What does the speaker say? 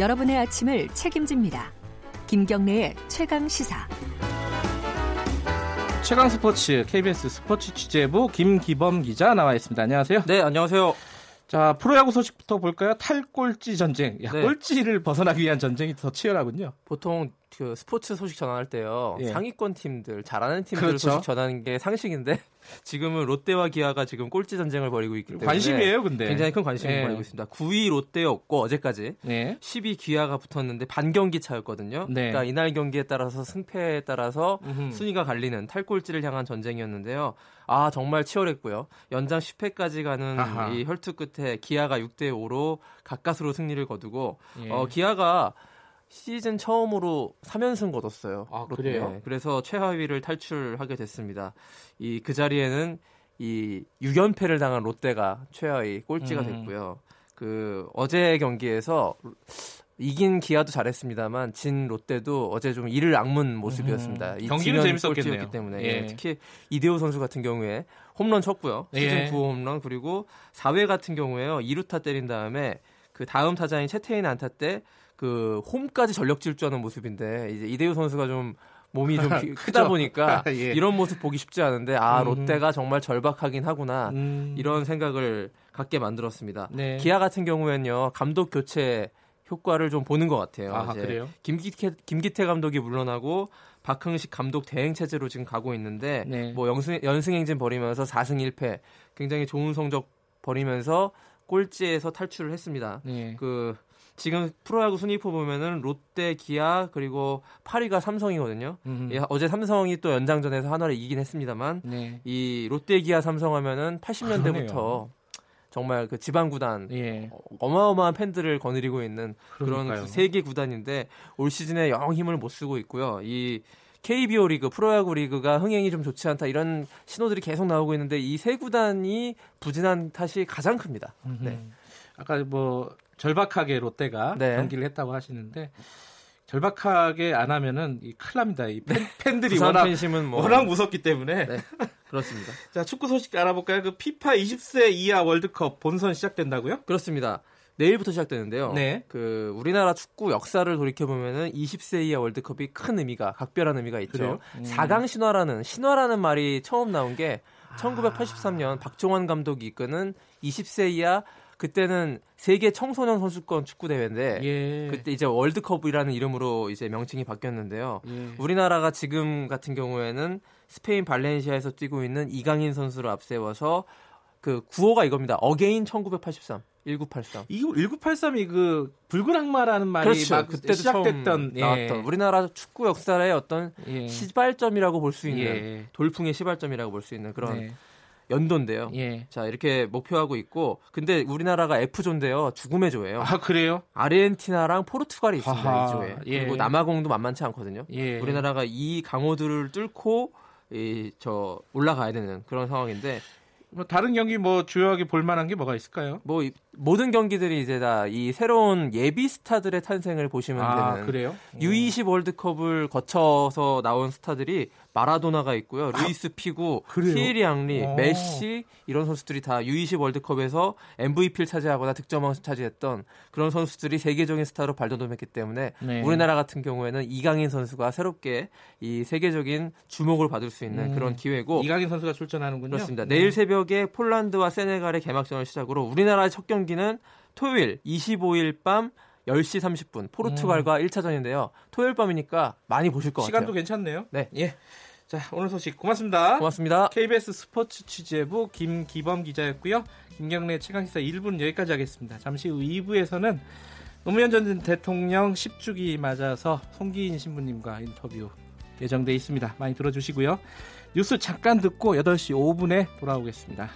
여러분의 아침을 책임집니다. 김경래의 최강 시사. 최강 스포츠 KBS 스포츠 취재부 김기범 기자 나와 있습니다. 안녕하세요. 네, 안녕하세요. 자, 프로야구 소식부터 볼까요? 탈꼴찌 전쟁. 야, 네. 꼴찌를 벗어나기 위한 전쟁이 더 치열하군요. 보통 그 스포츠 소식 전할 때요. 예. 상위권 팀들, 잘하는 팀들 그렇죠. 소식 전하는 게 상식인데 지금은 롯데와 기아가 지금 꼴찌 전쟁을 벌이고 있기 때문에 관심이에요, 근데. 굉장히 큰 관심을 예. 벌이고 있습니다. 9위 롯데였고 어제까지 예. 10위 기아가 붙었는데 반 경기 차였거든요. 네. 그러니까 이날 경기에 따라서 승패에 따라서 음흠. 순위가 갈리는 탈꼴찌를 향한 전쟁이었는데요. 아, 정말 치열했고요. 연장 10회까지 가는 아하. 이 혈투 끝에 기아가 6대 5로 가까스로 승리를 거두고 예. 어, 기아가 시즌 처음으로 3연승 거뒀어요. 아, 그래요? 네, 그래서 최하위를 탈출하게 됐습니다. 이 그 자리에는 이 6연패를 당한 롯데가 최하위 꼴찌가 음. 됐고요. 그 어제 경기에서 이긴 기아도 잘했습니다만 진 롯데도 어제 좀 이를 악문 모습이었습니다. 음. 경기는 재밌었겠네요. 때문에 예. 특히 이대호 선수 같은 경우에 홈런 쳤고요. 시즌 예. 9호 홈런 그리고 4회 같은 경우에요. 2루타 때린 다음에 그 다음 타자인 채태인 안타 때 그 홈까지 전력 질주하는 모습인데 이제 이대우 선수가 좀 몸이 좀 크다 보니까 예. 이런 모습 보기 쉽지 않은데 아 음. 롯데가 정말 절박하긴 하구나 음. 이런 생각을 갖게 만들었습니다. 네. 기아 같은 경우에는요 감독 교체 효과를 좀 보는 것 같아요. 아, 그래요? 김기태, 김기태 감독이 물러나고 박흥식 감독 대행 체제로 지금 가고 있는데 네. 뭐 연승 연승 행진 벌이면서 4승 1패 굉장히 좋은 성적 벌이면서 꼴찌에서 탈출을 했습니다. 네. 그 지금 프로야구 순위표 보면은 롯데, 기아 그리고 8위가 삼성이거든요. 예, 어제 삼성이 또 연장전에서 하나를 이기긴 했습니다만 네. 이 롯데, 기아, 삼성 하면은 80년대부터 아, 정말 그 지방 구단 예. 어마어마한 팬들을 거느리고 있는 그러니까요. 그런 세계 구단인데 올 시즌에 영 힘을 못 쓰고 있고요. 이 KBO 리그, 프로야구 리그가 흥행이 좀 좋지 않다 이런 신호들이 계속 나오고 있는데 이 세 구단이 부진한 tas이 가장 큽니다. 네. 아까 뭐 절박하게 롯데가 네. 경기를 했다고 하시는데 절박하게 안 하면은 이 큰일 납니다. 이 팬, 들이 워낙 뭐... 워낙 무섭기 때문에 네. 그렇습니다. 자 축구 소식 알아볼까요? 그 피파 20세 이하 월드컵 본선 시작된다고요? 그렇습니다. 내일부터 시작되는데요. 네. 그 우리나라 축구 역사를 돌이켜 보면은 20세 이하 월드컵이 큰 의미가 각별한 의미가 있죠. 음. 4강 신화라는 신화라는 말이 처음 나온 게 1983년 아. 박종원 감독이 이끄는 20세 이하 그때는 세계 청소년 선수권 축구 대회인데 예. 그때 이제 월드컵이라는 이름으로 이제 명칭이 바뀌었는데요. 예. 우리나라가 지금 같은 경우에는 스페인 발렌시아에서 뛰고 있는 이강인 선수를 앞세워서 그 구호가 이겁니다. Again 1983. 1983. 이 1983이 그 붉은 악마라는 말이 그렇죠. 막 그때 시작됐던 예. 나왔던 우리나라 축구 역사의 어떤 예. 시발점이라고 볼 수 있는 예. 돌풍의 시발점이라고 볼 수 있는 그런 네. 연도인데요. 예. 자 이렇게 목표하고 있고 근데 우리나라가 F조인데요. 죽음의 조예요. 아 그래요? 아르헨티나랑 포르투갈이 있습니다. 아하, 이 조에. 예. 그리고 남아공도 만만치 않거든요. 예. 우리나라가 이 강호들을 뚫고 이 저 올라가야 되는 그런 상황인데 뭐 다른 경기 뭐 주요하게 볼 만한 게 뭐가 있을까요? 뭐 모든 경기들이 이제 다 이 새로운 예비 스타들의 탄생을 보시면 아, 되는 그래요? U20 월드컵을 거쳐서 나온 스타들이 마라도나가 있고요. 아, 루이스 피구, 티에리 앙리, 오. 메시 이런 선수들이 다 U20 월드컵에서 MVP를 차지하거나 득점왕 차지했던 그런 선수들이 세계적인 스타로 발돋움했기 때문에 네. 우리나라 같은 경우에는 이강인 선수가 새롭게 이 세계적인 주목을 받을 수 있는 음. 그런 기회고 이강인 선수가 출전하는군요. 그렇습니다. 네. 내일 새벽에 폴란드와 세네갈의 개막전을 시작으로 우리나라의 첫 경기 는 토요일 25일 밤 10시 30분 포르투갈과 음. 1차전인데요. 토요일 밤이니까 많이 보실 것 시간도 같아요. 시간도 괜찮네요. 네. 예. 자, 오늘 소식 고맙습니다. 고맙습니다. KBS 스포츠 취재부 김기범 기자였고요. 김경래 최강시사 1분 여기까지 하겠습니다. 잠시 후 2부에서는 노무현 전 대통령 10주기 맞아서 송기인 신부님과 인터뷰 예정돼 있습니다. 많이 들어주시고요. 뉴스 잠깐 듣고 8시 5분에 돌아오겠습니다.